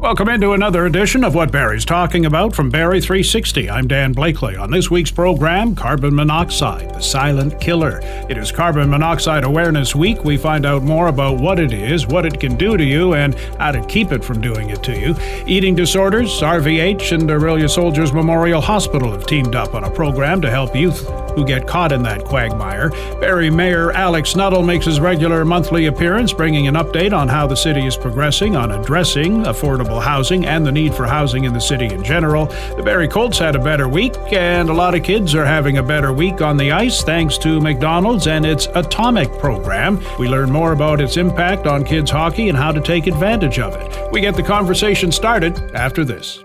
Welcome into another edition of What Barrie's Talking About from Barrie 360. I'm Dan Blakely. On this week's program, carbon monoxide, the silent killer. It is Carbon Monoxide Awareness Week. We find out more about what it is, what it can do to you, and how to keep it from doing it to you. Eating disorders, RVH, and Orillia Soldiers Memorial Hospital have teamed up on a program to help youth who get caught in that quagmire. Barrie Mayor Alex Nuttall makes his regular monthly appearance, bringing an update on how the city is progressing on addressing affordable affordable housing and the need for housing in the city in general. The Barrie Colts had a better week, and a lot of kids are having a better week on the ice thanks to McDonald's and its AtoMc program. We learn more about its impact on kids' hockey and how to take advantage of it. We get the conversation started after this.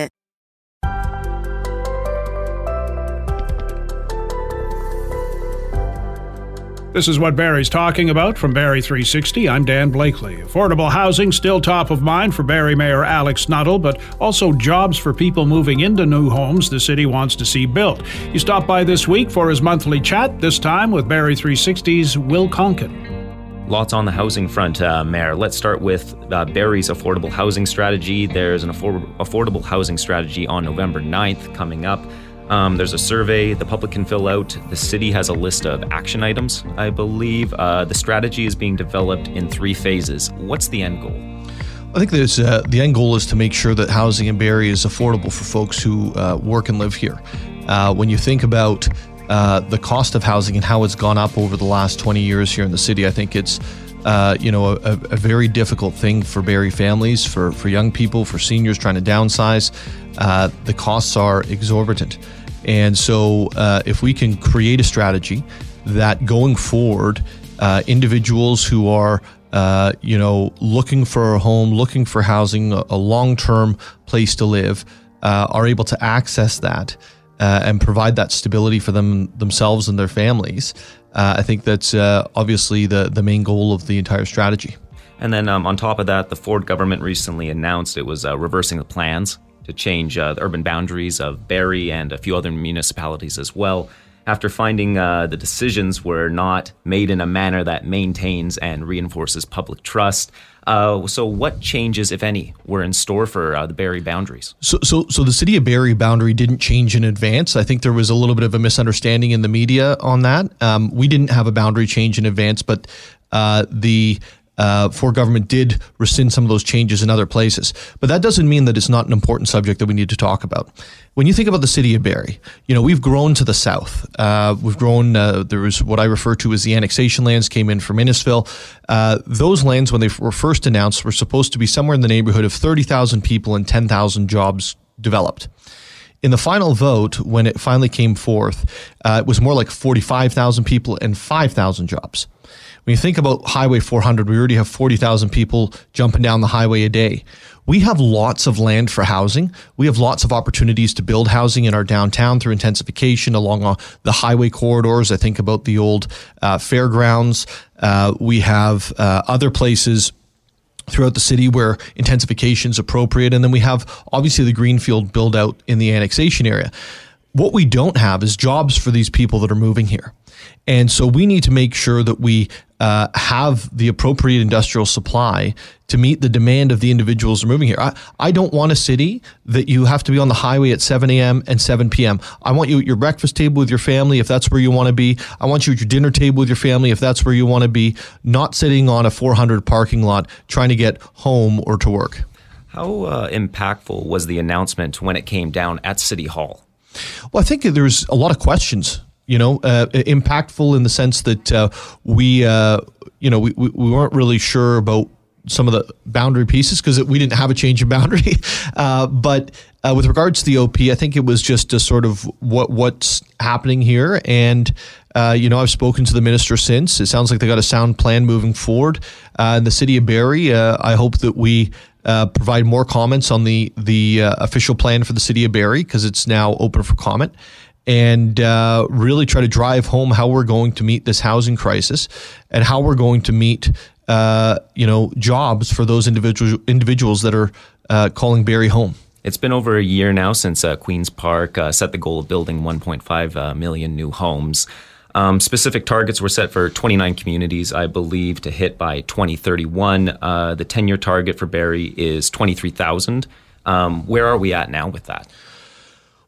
This is what Barrie's talking about from Barrie 360. I'm Dan Blakely. Affordable housing still top of mind for Barrie Mayor Alex Nuttall, but also jobs for people moving into new homes the city wants to see built. He stopped by this week for his monthly chat, this time with Barrie 360's Will Konken. Lots on the housing front, uh, Mayor. Let's start with uh, Barrie's affordable housing strategy. There's an afford- affordable housing strategy on November 9th coming up. Um, there's a survey the public can fill out. The city has a list of action items, I believe. Uh, the strategy is being developed in three phases. What's the end goal? I think there's uh, the end goal is to make sure that housing in Barrie is affordable for folks who uh, work and live here. Uh, when you think about uh, the cost of housing and how it's gone up over the last 20 years here in the city, I think it's uh, you know, a, a, very difficult thing for Barrie families, for, for young people, for seniors trying to downsize. Uh, the costs are exorbitant. And so, uh, if we can create a strategy that going forward, uh, individuals who are uh, you know looking for a home, looking for housing, a, a long-term place to live, are able to access that uh, and provide that stability for them themselves and their families. Uh, I think that's obviously the the main goal of the entire strategy. And then um, on top of that, the Ford government recently announced it was reversing the plans to change uh, the urban boundaries of Barrie and a few other municipalities as well, after finding uh, the decisions were not made in a manner that maintains and reinforces public trust. Uh, so, what changes, if any, were in store for uh, the Barrie boundaries? So, so, so the city of Barrie boundary didn't change in advance. I think there was a little bit of a misunderstanding in the media on that. Um, we didn't have a boundary change in advance, but uh, the uh, Ford government did rescind some of those changes in other places. But that doesn't mean that it's not an important subject that we need to talk about. When you think about the city of Barrie, you know, we've grown to the south. Uh, we've grown, uh, there was what I refer to as the annexation lands came in from Innisfil. Uh, those lands, when they were first announced, were supposed to be somewhere in the neighborhood of 30,000 people and 10,000 jobs developed. In the final vote, when it finally came forth, uh, it was more like 45,000 people and 5,000 jobs. When you think about Highway 400, we already have 40,000 people jumping down the highway a day. We have lots of land for housing. We have lots of opportunities to build housing in our downtown through intensification along uh, the highway corridors. I think about the old uh, fairgrounds. Uh, we have uh, other places throughout the city where intensification is appropriate. And then we have obviously the greenfield build out in the annexation area. What we don't have is jobs for these people that are moving here. And so we need to make sure that we uh, have the appropriate industrial supply to meet the demand of the individuals who are moving here. I, I don't want a city that you have to be on the highway at 7 a.m. and 7 p.m. I want you at your breakfast table with your family if that's where you want to be. I want you at your dinner table with your family if that's where you want to be, not sitting on a 400 parking lot trying to get home or to work. How uh, impactful was the announcement when it came down at City Hall? Well, I think there's a lot of questions you know, uh, impactful in the sense that uh, we, uh, you know, we, we weren't really sure about some of the boundary pieces because we didn't have a change of boundary. Uh, but uh, with regards to the OP, I think it was just a sort of what what's happening here, and uh, you know I've spoken to the minister since. It sounds like they got a sound plan moving forward. Uh, in the city of Barrie, uh, I hope that we uh, provide more comments on the the uh, official plan for the city of Barrie because it's now open for comment, and really try to drive home how we're going to meet this housing crisis and how we're going to meet you know jobs for those individual individuals that are calling Barrie home. It's been over a year now since uh, Queen's Park uh, set the goal of building 1.5 uh, million new homes. Um, specific targets were set for 29 communities, I believe, to hit by 2031. Uh, the 10 year target for Barrie is 23,000. Um, where are we at now with that?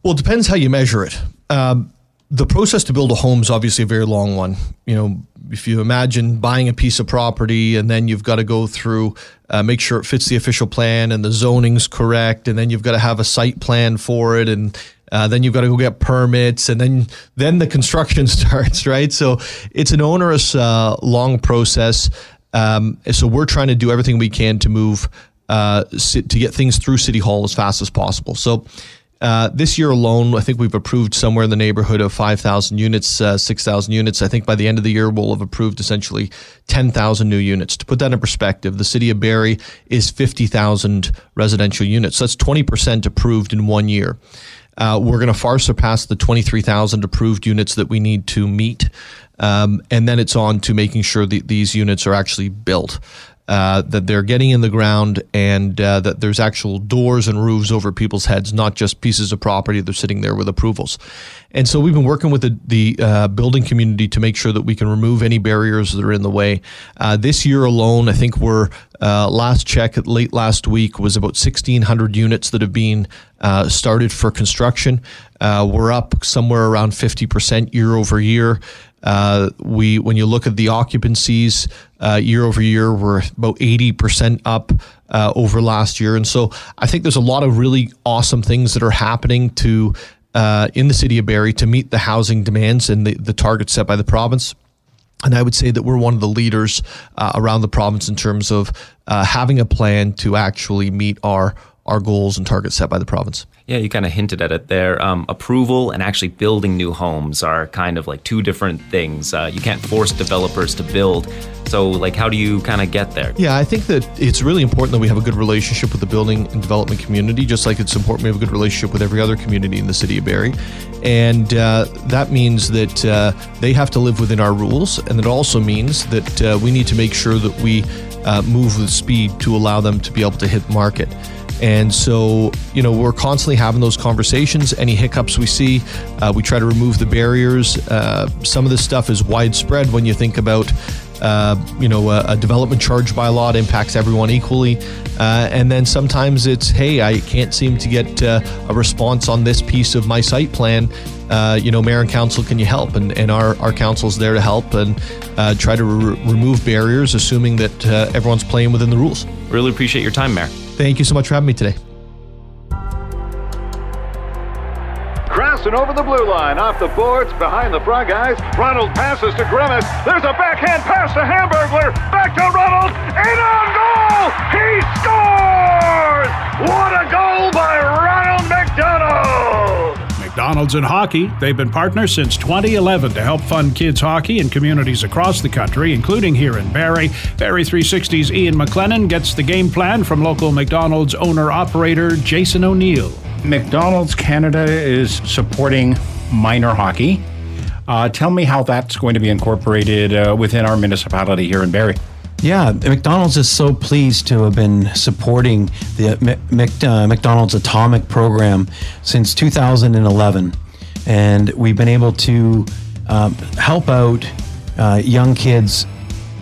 Well, it depends how you measure it. Um, the process to build a home is obviously a very long one. You know, if you imagine buying a piece of property and then you've got to go through, uh, make sure it fits the official plan and the zoning's correct, and then you've got to have a site plan for it, and uh, then you've got to go get permits, and then then the construction starts, right? So it's an onerous, uh, long process. Um, so we're trying to do everything we can to move uh, to get things through City Hall as fast as possible. So uh, this year alone, I think we've approved somewhere in the neighborhood of 5,000 units, uh, 6,000 units. I think by the end of the year, we'll have approved essentially 10,000 new units. To put that in perspective, the city of Barrie is 50,000 residential units. So that's 20% approved in one year. Uh, we're going to far surpass the 23,000 approved units that we need to meet. Um, and then it's on to making sure that these units are actually built uh, that they're getting in the ground and uh, that there's actual doors and roofs over people's heads, not just pieces of property they're sitting there with approvals. And so we've been working with the, the uh, building community to make sure that we can remove any barriers that are in the way. Uh, this year alone, I think we're uh, last check late last week was about 1,600 units that have been uh, started for construction. we're up somewhere around 50% year over year. Uh, we, when you look at the occupancies uh, year over year, we're about 80% up uh, over last year. And so I think there's a lot of really awesome things that are happening to uh, in the city of Barrie to meet the housing demands and the, the targets set by the province. And I would say that we're one of the leaders uh, around the province in terms of uh, having a plan to actually meet our our goals and targets set by the province. Yeah, you kind of hinted at it there. Um, approval and actually building new homes are kind of like two different things. Uh, you can't force developers to build. So, like, how do you kind of get there? Yeah, I think that it's really important that we have a good relationship with the building and development community, just like it's important we have a good relationship with every other community in the city of Barrie. And uh, that means that uh, they have to live within our rules. And it also means that uh, we need to make sure that we uh, move with speed to allow them to be able to hit market. And so, you know, we're constantly having those conversations. Any hiccups we see, uh, we try to remove the barriers. Uh, some of this stuff is widespread when you think about, uh, you know, a, a, development charge by law impacts everyone equally. Uh, and then sometimes it's, hey, I can't seem to get uh, a response on this piece of my site plan. Uh, you know, mayor and council, can you help? And, and our, our council's there to help and try to re- remove barriers, assuming that everyone's playing within the rules. Really appreciate your time, Mayor. Thank you so much for having me today. Crossing over the blue line, off the boards, behind the frog eyes. Ronald passes to Grimace. There's a backhand pass to Hamburglar. Back to Ronald. In on goal! He scores! What a goal by Ronald McDonald! McDonald's in hockey. They've been partners since 2011 to help fund kids hockey in communities across the country, including here in Barrie. Barrie 360's Ian McLennan gets the game plan from local McDonald's owner operator Jason O'Neill. McDonald's Canada is supporting minor hockey. Uh, tell me how that's going to be incorporated uh, within our municipality here in Barrie. Yeah, McDonald's is so pleased to have been supporting the Mc, uh, McDonald's AtoMc program since 2011. And we've been able to um, help out uh, young kids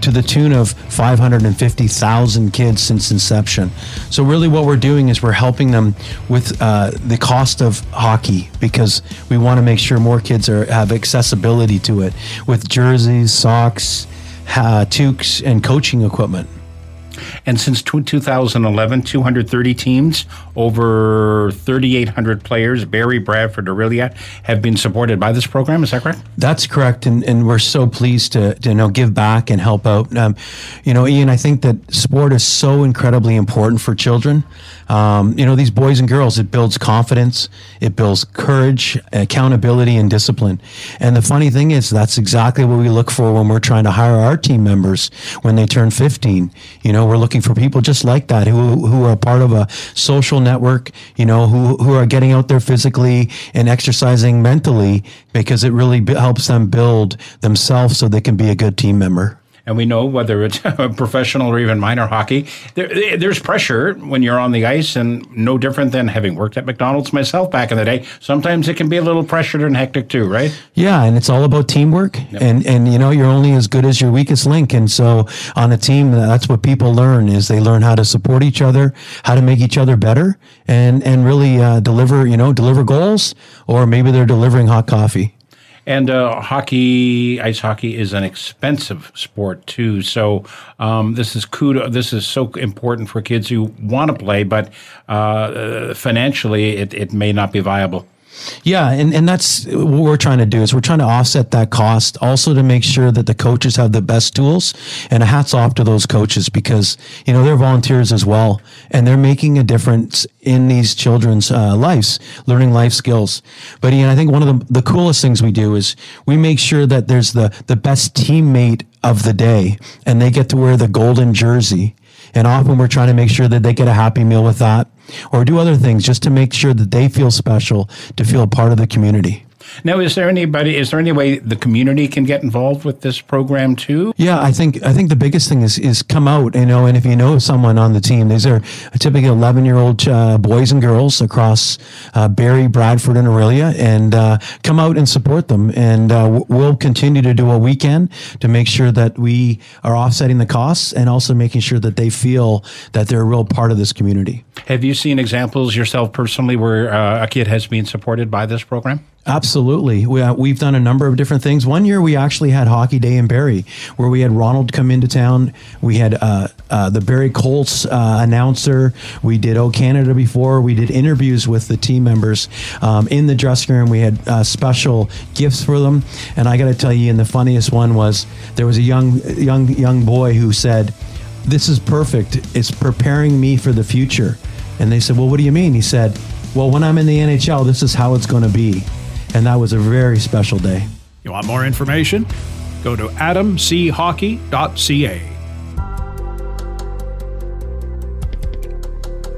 to the tune of 550,000 kids since inception. So, really, what we're doing is we're helping them with uh, the cost of hockey because we want to make sure more kids are, have accessibility to it with jerseys, socks, uh, toques, and coaching equipment. And since 2011, 230 teams, over 3,800 players, Barrie, Bradford, Orillia, have been supported by this program. Is that correct? That's correct. And, and we're so pleased to, to you know, give back and help out. Um, you know, Ian, I think that sport is so incredibly important for children. Um, you know, these boys and girls, it builds confidence, it builds courage, accountability, and discipline. And the funny thing is, that's exactly what we look for when we're trying to hire our team members when they turn 15. You know, we're looking for people just like that who, who are part of a social network, you know, who, who are getting out there physically and exercising mentally because it really b- helps them build themselves so they can be a good team member and we know whether it's professional or even minor hockey, there, there's pressure when you're on the ice, and no different than having worked at McDonald's myself back in the day. Sometimes it can be a little pressured and hectic too, right? Yeah, and it's all about teamwork, yep. and and you know you're only as good as your weakest link, and so on a team, that's what people learn is they learn how to support each other, how to make each other better, and and really uh, deliver you know deliver goals, or maybe they're delivering hot coffee. And uh, hockey, ice hockey, is an expensive sport too. So um, this is kudo. This is so important for kids who want to play, but uh, financially, it, it may not be viable. Yeah, and, and that's what we're trying to do is we're trying to offset that cost, also to make sure that the coaches have the best tools. And a hats off to those coaches because you know they're volunteers as well, and they're making a difference in these children's uh, lives, learning life skills. But Ian, I think one of the, the coolest things we do is we make sure that there's the the best teammate of the day, and they get to wear the golden jersey. And often we're trying to make sure that they get a happy meal with that or do other things just to make sure that they feel special, to feel a part of the community. Now, is there anybody? Is there any way the community can get involved with this program too? Yeah, I think I think the biggest thing is is come out, you know, and if you know someone on the team, these are typically eleven year old uh, boys and girls across uh, Barrie, Bradford, and Orillia, and uh, come out and support them. And uh, we'll continue to do what we can to make sure that we are offsetting the costs and also making sure that they feel that they're a real part of this community. Have you seen examples yourself personally where uh, a kid has been supported by this program? Absolutely. We, uh, we've done a number of different things. One year we actually had Hockey Day in Barrie where we had Ronald come into town. We had uh, uh, the Barrie Colts uh, announcer. We did O Canada before. We did interviews with the team members um, in the dressing room. We had uh, special gifts for them. And I got to tell you, and the funniest one was there was a young, young, young boy who said, This is perfect. It's preparing me for the future. And they said, Well, what do you mean? He said, Well, when I'm in the NHL, this is how it's going to be and that was a very special day. You want more information? Go to adamchockey.ca.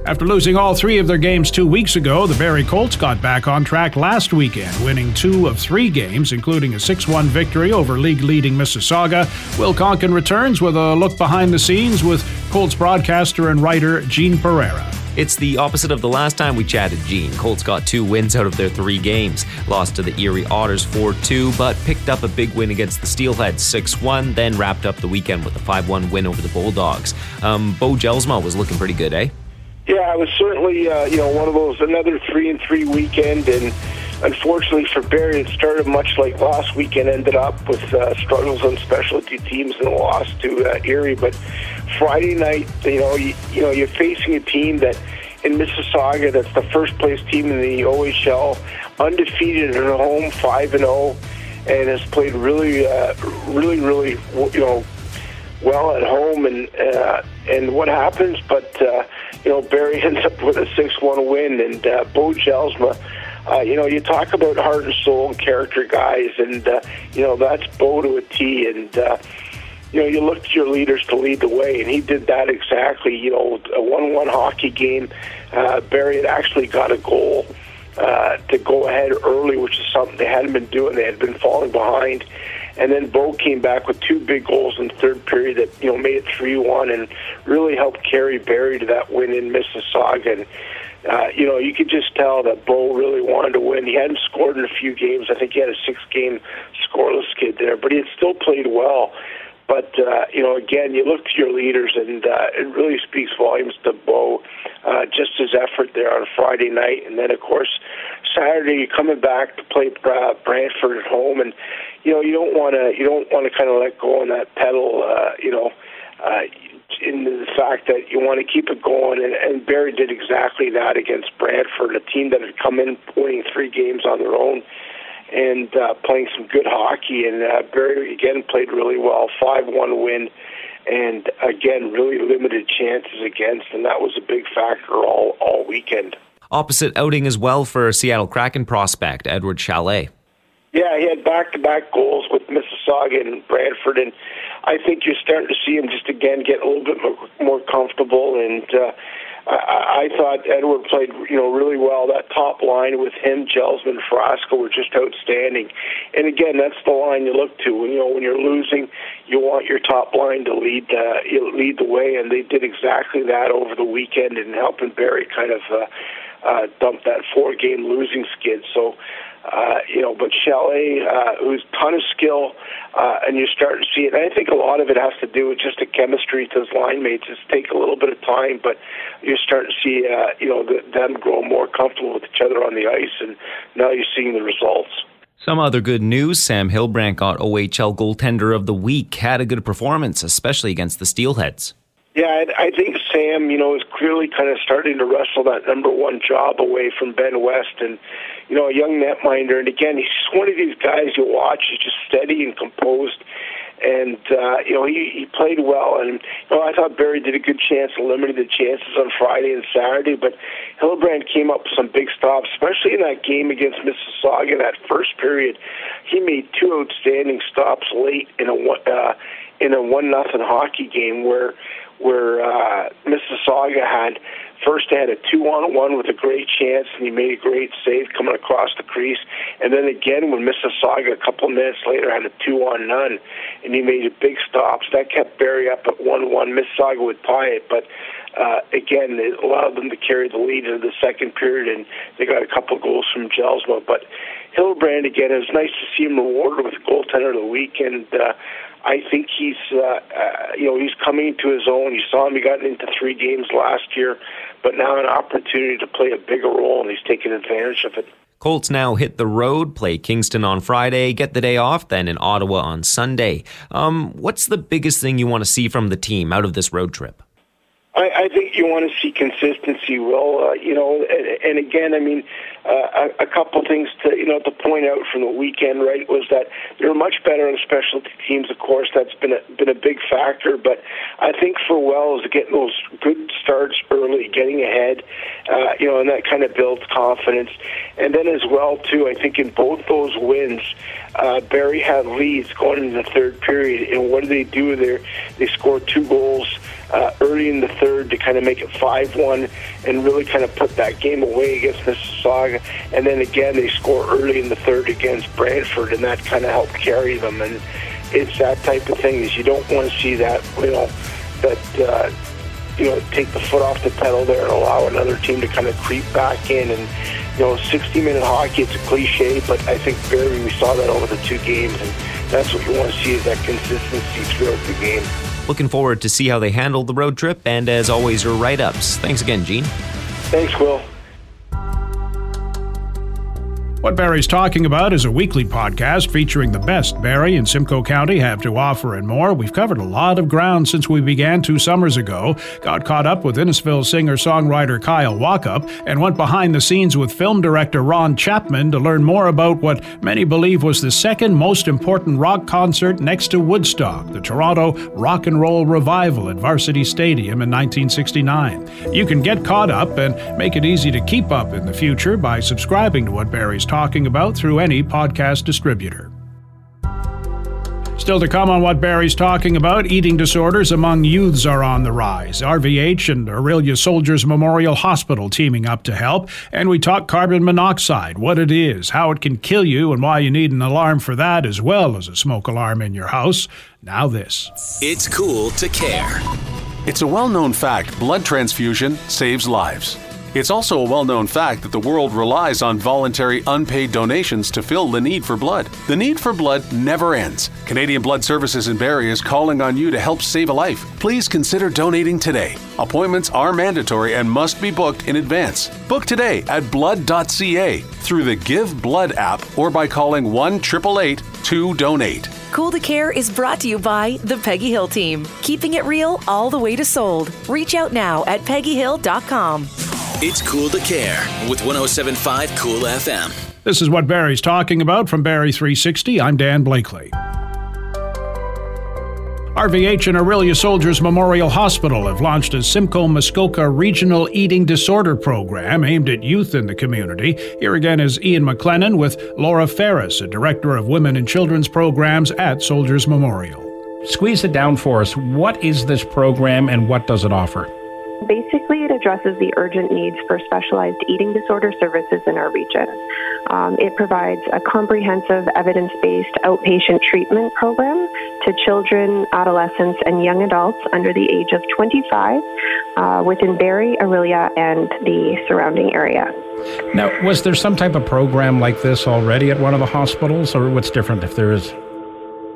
After losing all three of their games two weeks ago, the Barrie Colts got back on track last weekend, winning two of three games, including a 6 1 victory over league leading Mississauga. Will Konken returns with a look behind the scenes with Colts broadcaster and writer Gene Pereira. It's the opposite of the last time we chatted, Gene. Colts got two wins out of their three games. Lost to the Erie Otters 4 2, but picked up a big win against the Steelheads 6 1, then wrapped up the weekend with a 5 1 win over the Bulldogs. Um, Beau Jelsma was looking pretty good, eh? Yeah, it was certainly uh, you know one of those another three and three weekend, and unfortunately for Barrie, it started much like last weekend. Ended up with uh, struggles on specialty teams and a loss to uh, Erie. But Friday night, you know, you, you know, you're facing a team that in Mississauga that's the first place team in the OHL, undefeated at home, five and zero, oh, and has played really, uh, really, really, you know, well at home. And uh, and what happens? But uh, you know, Barrie ends up with a six one win, and uh, Beau Jelsma uh, you know, you talk about heart and soul and character guys, and uh, you know that's Beau to a T. And uh, you know, you look to your leaders to lead the way, and he did that exactly. You know, a one-one hockey game. Uh, Barrie had actually got a goal uh, to go ahead early, which is something they hadn't been doing. They had been falling behind. And then Beau came back with two big goals in the third period that you know made it three one and really helped carry Barrie to that win in Mississauga. And uh, you know, you could just tell that Beau really wanted to win. He hadn't scored in a few games. I think he had a six-game scoreless skid there, but he had still played well. But uh, you know, again, you look to your leaders, and uh, it really speaks volumes to Beau. Uh, just his effort there on Friday night, and then of course Saturday you're coming back to play uh, Brantford at home, and you know you don't want to you don't want to kind of let go on that pedal. Uh, you know, fact that you want to keep it going, and, and Barrie did exactly that against Brantford, a team that had come in winning three games on their own and uh, playing some good hockey. And uh, Barrie again played really well, five-one win, and again really limited chances against, and that was a big factor all all weekend. Opposite outing as well for Seattle Kraken prospect Edward Šalé. Yeah, he had back-to-back goals with Mississauga and Brantford, and I think you're starting to see him just again get a little bit more comfortable. And uh, I, I thought Edward played, you know, really well. That top line with him, Gelsman, Frasco were just outstanding. And again, that's the line you look to. You know, when you're losing, you want your top line to lead uh, lead the way, and they did exactly that over the weekend in helping Barrie kind of. Uh, uh, dump that four-game losing skid. So uh, you know, but Šalé, uh, who's ton of skill, uh, and you're starting to see it. And I think a lot of it has to do with just the chemistry to his line mates. It's take a little bit of time, but you're starting to see, uh, you know, the, them grow more comfortable with each other on the ice, and now you're seeing the results. Some other good news Sam Hillebrandt got OHL Goaltender of the Week. Had a good performance, especially against the Steelheads. Yeah, I, I think Sam, you know, is clearly kind of starting to wrestle that number one job away from Ben West, and you know, a young netminder. And again, he's one of these guys you watch. He's just steady and composed, and uh, you know, he, he played well. And you know, I thought Barrie did a good chance of limiting the chances on Friday and Saturday, but Hillebrandt came up with some big stops, especially in that game against Mississauga. In that first period, he made two outstanding stops late in a uh, in a one nothing hockey game where where uh, Mississauga had first had a two on one with a great chance and he made a great save coming across the crease. And then again when Mississauga a couple minutes later had a two on none and he made a big stops. That kept Barrie up at one one Mississauga would tie it but uh, again it allowed them to carry the lead into the second period and they got a couple goals from Jelsma but Hillebrandt again it was nice to see him rewarded with goaltender of the week and uh, I think he's, uh, uh, you know, he's coming to his own. You saw him; he got into three games last year, but now an opportunity to play a bigger role, and he's taking advantage of it. Colts now hit the road, play Kingston on Friday, get the day off, then in Ottawa on Sunday. Um, what's the biggest thing you want to see from the team out of this road trip? I, I think you want to see consistency. Well, uh, you know, and, and again, I mean, uh, a, couple things to you know to point out from the weekend, right, was that they were much better on specialty teams. Of course, that's been a been a big factor. But I think for Wells getting those good starts early, getting ahead, uh, you know, and that kind of builds confidence. And then as well too, I think in both those wins, uh, Barrie had leads going into the third period, and what do they do there? They score two goals uh, early in the third to kind of make it 5 1 and really kind of put that game away against Mississauga. And then again, they score early in the third against Brantford, and that kind of helped carry them. And it's that type of thing is you don't want to see that, you know, that. Uh, you know, take the foot off the pedal there and allow another team to kind of creep back in. And, you know, 60 minute hockey, it's a cliche, but I think Barrie, we saw that over the two games. And that's what you want to see is that consistency throughout the game. Looking forward to see how they handle the road trip, and as always, your write ups. Thanks again, Gene. Thanks, Will. What Barrie's Talking About is a weekly podcast featuring the best Barrie and Simcoe County have to offer and more. We've covered a lot of ground since we began two summers ago, got caught up with Innisfil singer songwriter Kyle Walkup, and went behind the scenes with film director Ron Chapman to learn more about what many believe was the second most important rock concert next to Woodstock, the Toronto Rock and Roll Revival at Varsity Stadium in 1969. You can get caught up and make it easy to keep up in the future by subscribing to What Barrie's talking about through any podcast distributor. Still to come on what Barrie's talking about, eating disorders among youths are on the rise. RVH and Orillia Soldiers Memorial Hospital teaming up to help, and we talk carbon monoxide, what it is, how it can kill you, and why you need an alarm for that as well as a smoke alarm in your house. Now this. It's cool to care. It's a well known fact blood transfusion saves lives. It's also a well known fact that the world relies on voluntary unpaid donations to fill the need for blood. The need for blood never ends. Canadian Blood Services in Barrie is calling on you to help save a life. Please consider donating today. Appointments are mandatory and must be booked in advance. Book today at blood.ca through the Give Blood app or by calling 1 888 2 Donate. Cool to Care is brought to you by the Peggy Hill team, keeping it real all the way to sold. Reach out now at peggyhill.com. It's Cool to Care with 1075 Cool FM. This is what Barrie's talking about from Barrie 360. I'm Dan Blakely. RVH and Orillia Soldiers Memorial Hospital have launched a Simcoe Muskoka Regional Eating Disorder Program aimed at youth in the community. Here again is Ian McLennan with Laura Ferris, a director of women and children's programs at Soldiers Memorial. Squeeze it down for us. What is this program and what does it offer? Basically, it addresses the urgent needs for specialized eating disorder services in our region. Um, it provides a comprehensive evidence based outpatient treatment program to children, adolescents, and young adults under the age of 25 uh, within Barrie, Orillia, and the surrounding area. Now, was there some type of program like this already at one of the hospitals, or what's different if there is?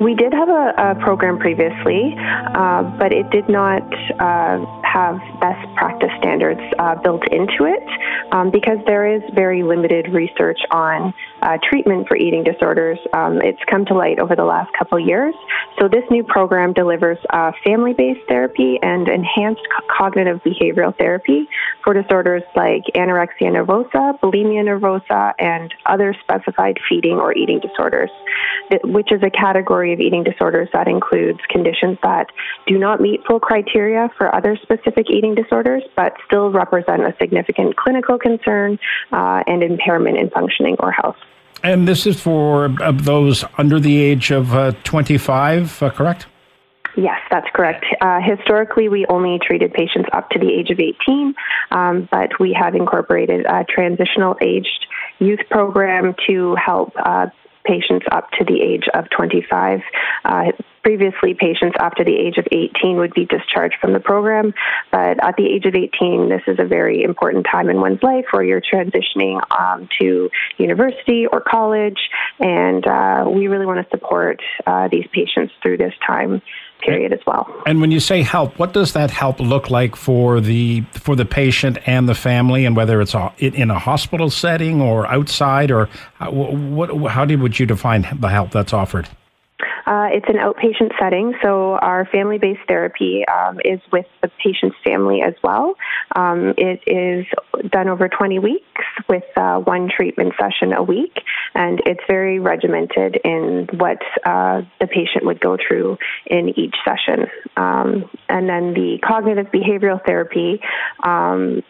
We did have a, a program previously, uh, but it did not uh, have best practice standards uh, built into it um, because there is very limited research on uh, treatment for eating disorders. Um, it's come to light over the last couple years. So this new program delivers uh, family-based therapy and enhanced co- cognitive behavioral therapy for disorders like anorexia nervosa, bulimia nervosa, and other specified feeding or eating disorders, which is a category of eating disorders that includes conditions that do not meet full criteria for other specific eating disorders, but still represent a significant clinical concern uh, and impairment in functioning or health. And this is for uh, those under the age of uh, 25, uh, correct? Yes, that's correct. Uh, historically, we only treated patients up to the age of 18, um, but we have incorporated a transitional aged youth program to help uh, patients up to the age of 25. Uh, previously, patients to the age of 18 would be discharged from the program, but at the age of 18, this is a very important time in one's life where you're transitioning um, to university or college, and uh, we really want to support uh, these patients through this time period as well. And when you say help, what does that help look like for the for the patient and the family, and whether it's in a hospital setting or outside, or uh, how, what, how did would you define the help that's offered? Uh, it's an outpatient setting, so our family based therapy um, is with the patient's family as well. Um, it is done over 20 weeks with uh, one treatment session a week, and it's very regimented in what uh, the patient would go through in each session. Um, and then the cognitive behavioral therapy um,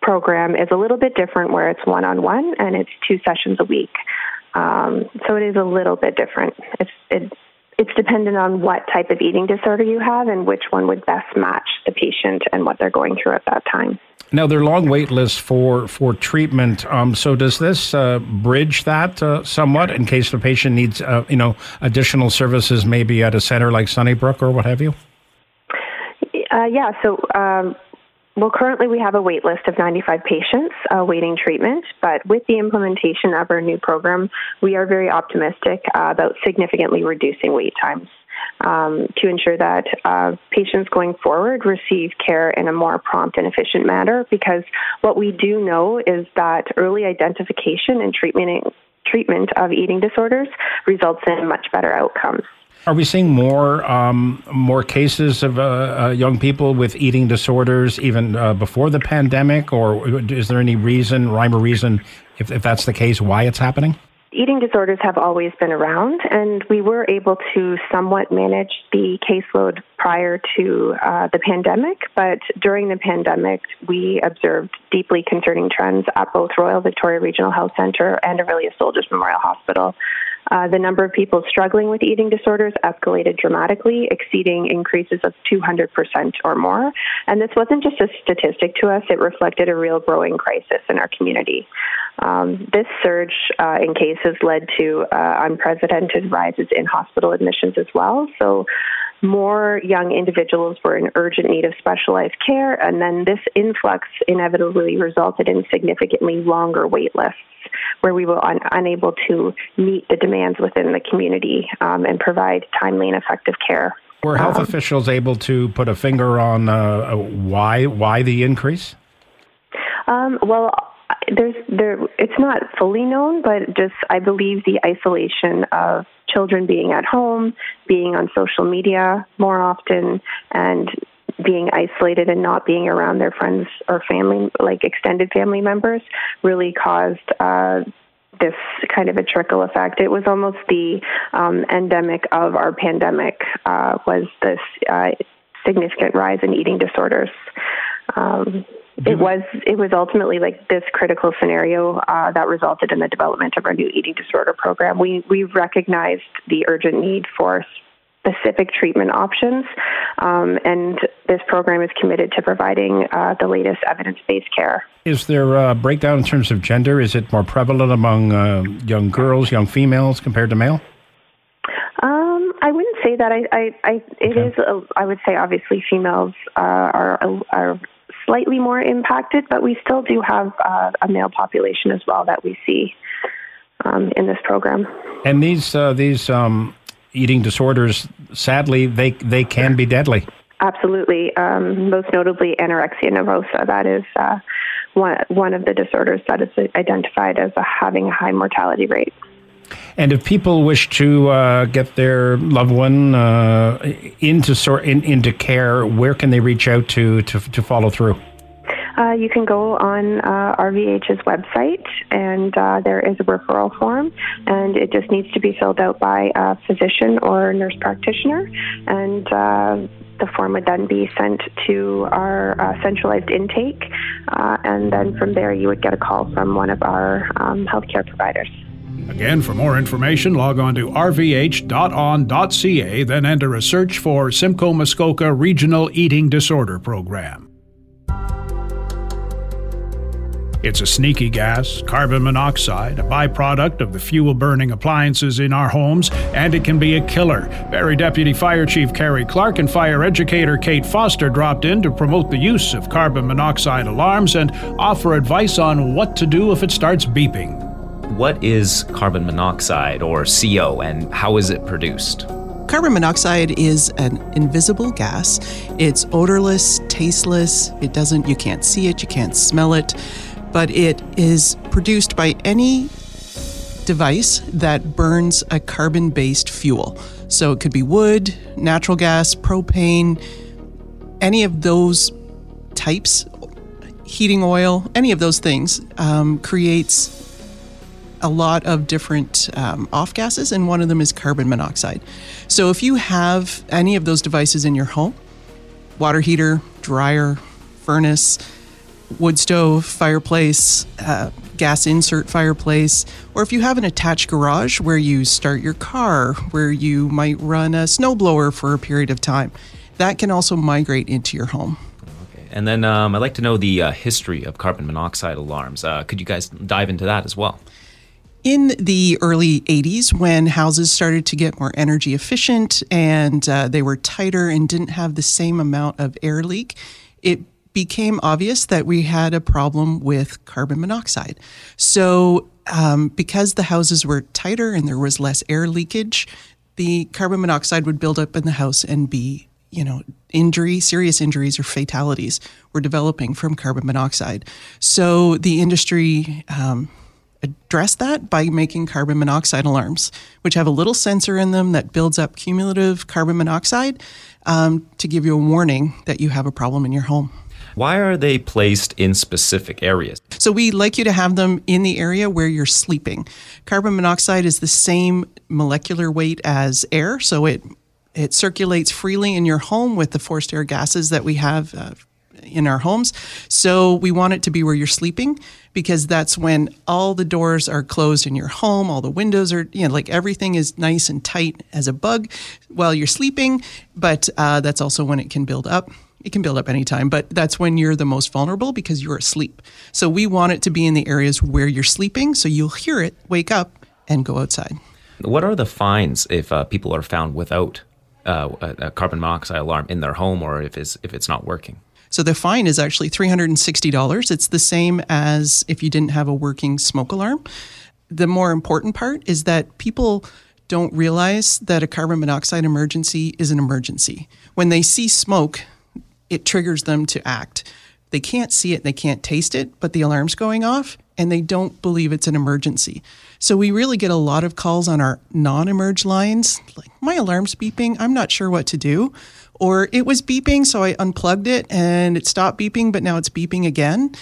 program is a little bit different where it's one on one and it's two sessions a week. Um, so it is a little bit different. It's, it, it's dependent on what type of eating disorder you have and which one would best match the patient and what they're going through at that time. Now, there are long wait lists for, for treatment. Um, so, does this uh, bridge that uh, somewhat in case the patient needs, uh, you know, additional services, maybe at a center like Sunnybrook or what have you? Uh, yeah. So, um, well, currently we have a wait list of 95 patients awaiting uh, treatment, but with the implementation of our new program, we are very optimistic uh, about significantly reducing wait times. Um, to ensure that uh, patients going forward receive care in a more prompt and efficient manner. Because what we do know is that early identification and treatment treatment of eating disorders results in much better outcomes. Are we seeing more um, more cases of uh, uh, young people with eating disorders even uh, before the pandemic, or is there any reason, rhyme or reason, if, if that's the case, why it's happening? Eating disorders have always been around, and we were able to somewhat manage the caseload prior to uh, the pandemic. But during the pandemic, we observed deeply concerning trends at both Royal Victoria Regional Health Centre and Orillia Soldiers Memorial Hospital. Uh, the number of people struggling with eating disorders escalated dramatically, exceeding increases of 200% or more. And this wasn't just a statistic to us, it reflected a real growing crisis in our community. Um, this surge uh, in cases led to uh, unprecedented rises in hospital admissions as well. So, more young individuals were in urgent need of specialized care, and then this influx inevitably resulted in significantly longer wait lists where we were un- unable to meet the demands within the community um, and provide timely and effective care. Were health um, officials able to put a finger on uh, why why the increase? Um, well, there's there. It's not fully known, but just I believe the isolation of children being at home, being on social media more often, and being isolated and not being around their friends or family, like extended family members, really caused uh, this kind of a trickle effect. It was almost the um, endemic of our pandemic uh, was this uh, significant rise in eating disorders. Um, it was it was ultimately like this critical scenario uh, that resulted in the development of our new eating disorder program. We we recognized the urgent need for specific treatment options, um, and this program is committed to providing uh, the latest evidence based care. Is there a breakdown in terms of gender? Is it more prevalent among uh, young girls, young females compared to male? Um, I wouldn't say that. I, I, I it okay. is. A, I would say obviously females uh, are are slightly more impacted, but we still do have uh, a male population as well that we see um, in this program. And these uh, these um, eating disorders, sadly, they they can be deadly. Absolutely. Um, most notably, anorexia nervosa. That is uh, one one of the disorders that is identified as having a high mortality rate. And if people wish to uh, get their loved one uh, into sort in, into care, where can they reach out to to, to follow through? Uh, you can go on uh, RVH's website, and uh, there is a referral form, and it just needs to be filled out by a physician or nurse practitioner, and uh, the form would then be sent to our uh, centralized intake, uh, and then from there you would get a call from one of our um, healthcare providers. Again, for more information, log on to rvh.on.ca, then enter a search for Simcoe Muskoka Regional Eating Disorder Program. It's a sneaky gas, carbon monoxide, a byproduct of the fuel burning appliances in our homes, and it can be a killer. Barrie Deputy Fire Chief Carrie Clark and fire educator Kate Foster dropped in to promote the use of carbon monoxide alarms and offer advice on what to do if it starts beeping. What is carbon monoxide, or CO, and how is it produced? Carbon monoxide is an invisible gas. It's odorless, tasteless. It doesn't you can't see it, you can't smell it but it is produced by any device that burns a carbon based fuel. So it could be wood, natural gas, propane, any of those types, heating oil, any of those things um, creates a lot of different um, off gases, and one of them is carbon monoxide. So if you have any of those devices in your home, water heater, dryer, furnace, wood stove, fireplace, uh, gas insert fireplace, or if you have an attached garage where you start your car, where you might run a snowblower for a period of time, that can also migrate into your home. And then um, I'd like to know the uh, history of carbon monoxide alarms. Uh, could you guys dive into that as well? In the early 80s, when houses started to get more energy efficient and uh, they were tighter and didn't have the same amount of air leak, it became obvious that we had a problem with carbon monoxide. So, um, because the houses were tighter and there was less air leakage, the carbon monoxide would build up in the house and be, you know, injury, serious injuries or fatalities were developing from carbon monoxide. So the industry um, addressed that by making carbon monoxide alarms, which have a little sensor in them that builds up cumulative carbon monoxide um, to give you a warning that you have a problem in your home. Why are they placed in specific areas? So we like you to have them in the area where you're sleeping. Carbon monoxide is the same molecular weight as air, so it it circulates freely in your home with the forced air gases that we have uh, in our homes. So we want it to be where you're sleeping because that's when all the doors are closed in your home, all the windows are, you know, like everything is nice and tight as a bug while you're sleeping. But uh, that's also when it can build up. It can build up anytime, but that's when you're the most vulnerable because you're asleep. So we want it to be in the areas where you're sleeping so you'll hear it, wake up, and go outside. What are the fines if uh, people are found without uh, a, carbon monoxide alarm in their home or if it's, if it's not working? So the fine is actually $360. It's the same as if you didn't have a working smoke alarm. The more important part is that people don't realize that a carbon monoxide emergency is an emergency. When they see smoke, it triggers them to act. They can't see it, they can't taste it, but the alarm's going off. and they don't believe it's an emergency. So we really get a lot of calls on our non-emerge lines, like my alarm's beeping, I'm not sure what to do, or it was beeping so I unplugged it and it stopped beeping but now it's beeping again.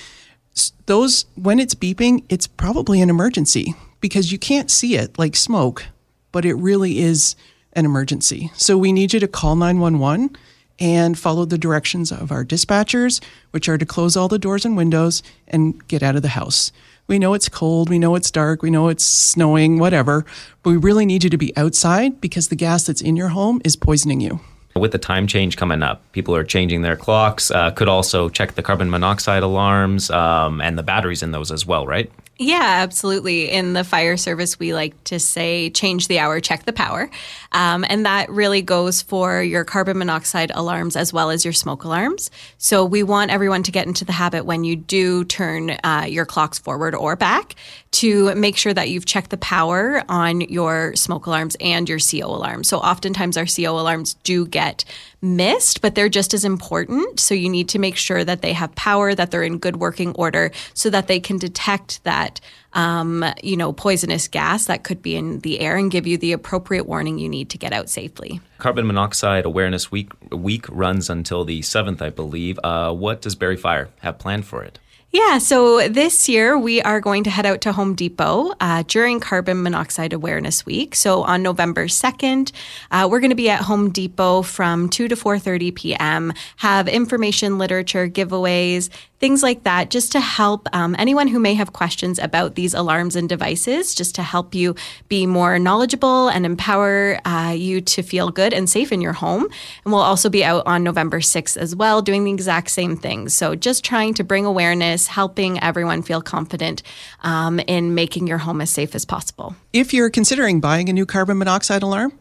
Those when it's beeping, it's probably an emergency because you can't see it like smoke, but it really is an emergency. So we need you to call 911 and follow the directions of our dispatchers, which are to close all the doors and windows and get out of the house. We know it's cold, we know it's dark, we know it's snowing, whatever, but we really need you to be outside because the gas that's in your home is poisoning you. With the time change coming up, people are changing their clocks. Uh, could also check the carbon monoxide alarms um, and the batteries in those as well, right? Yeah, absolutely. In the fire service, we like to say change the hour, check the power. Um, and that really goes for your carbon monoxide alarms as well as your smoke alarms. So we want everyone to get into the habit when you do turn uh, your clocks forward or back to make sure that you've checked the power on your smoke alarms and your CO alarms. So oftentimes our CO alarms do get missed, but they're just as important. So you need to make sure that they have power, that they're in good working order, so that they can detect that, um, you know, poisonous gas that could be in the air and give you the appropriate warning you need to get out safely. Carbon Monoxide Awareness Week week runs until the seventh, I believe. Uh, what does Barrie Fire have planned for it? Yeah, so this year we are going to head out to Home Depot uh, during Carbon Monoxide Awareness Week. So on November second, uh, we're going to be at Home Depot from two to four thirty p.m. Have information, literature, giveaways, things like that, just to help um, anyone who may have questions about these alarms and devices, just to help you be more knowledgeable and empower uh, you to feel good and safe in your home. And we'll also be out on November 6th as well, doing the exact same things. So just trying to bring awareness, helping everyone feel confident um, in making your home as safe as possible. If you're considering buying a new carbon monoxide alarm,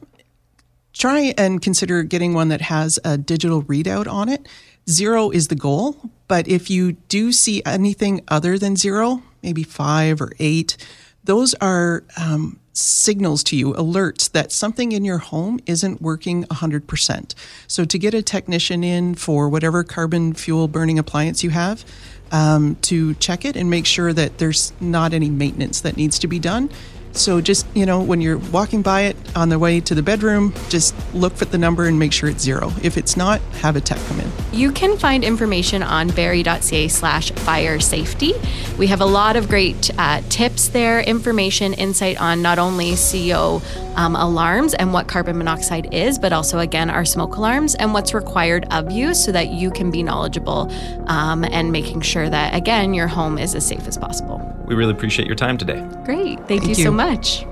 try and consider getting one that has a digital readout on it. Zero is the goal, but if you do see anything other than zero, maybe five or eight, those are um, signals to you, alerts that something in your home isn't working 100%. So to get a technician in for whatever carbon fuel burning appliance you have, um, to check it and make sure that there's not any maintenance that needs to be done so just, you know, when you're walking by it on the way to the bedroom, just look for the number and make sure it's zero. If it's not, have a tech come in. You can find information on barrie.ca slash fire safety. We have a lot of great uh, tips there, information, insight on not only CO um, alarms and what carbon monoxide is, but also, again, our smoke alarms and what's required of you so that you can be knowledgeable um, and making sure that, again, your home is as safe as possible. We really appreciate your time today. Great. Thank, Thank you, you so much.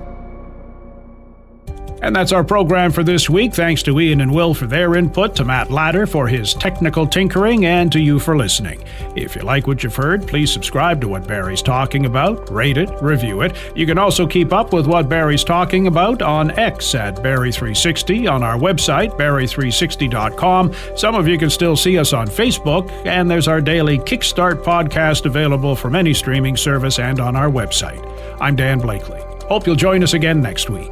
And that's our program for this week. Thanks to Ian and Will for their input, to Matt Ladder for his technical tinkering, and to you for listening. If you like what you've heard, please subscribe to what Barrie's talking about, rate it, review it. You can also keep up with what Barrie's talking about on X at Barrie360, on our website, barrie360.com. Some of you can still see us on Facebook, and there's our daily Kickstart podcast available from any streaming service and on our website. I'm Dan Blakely. Hope you'll join us again next week.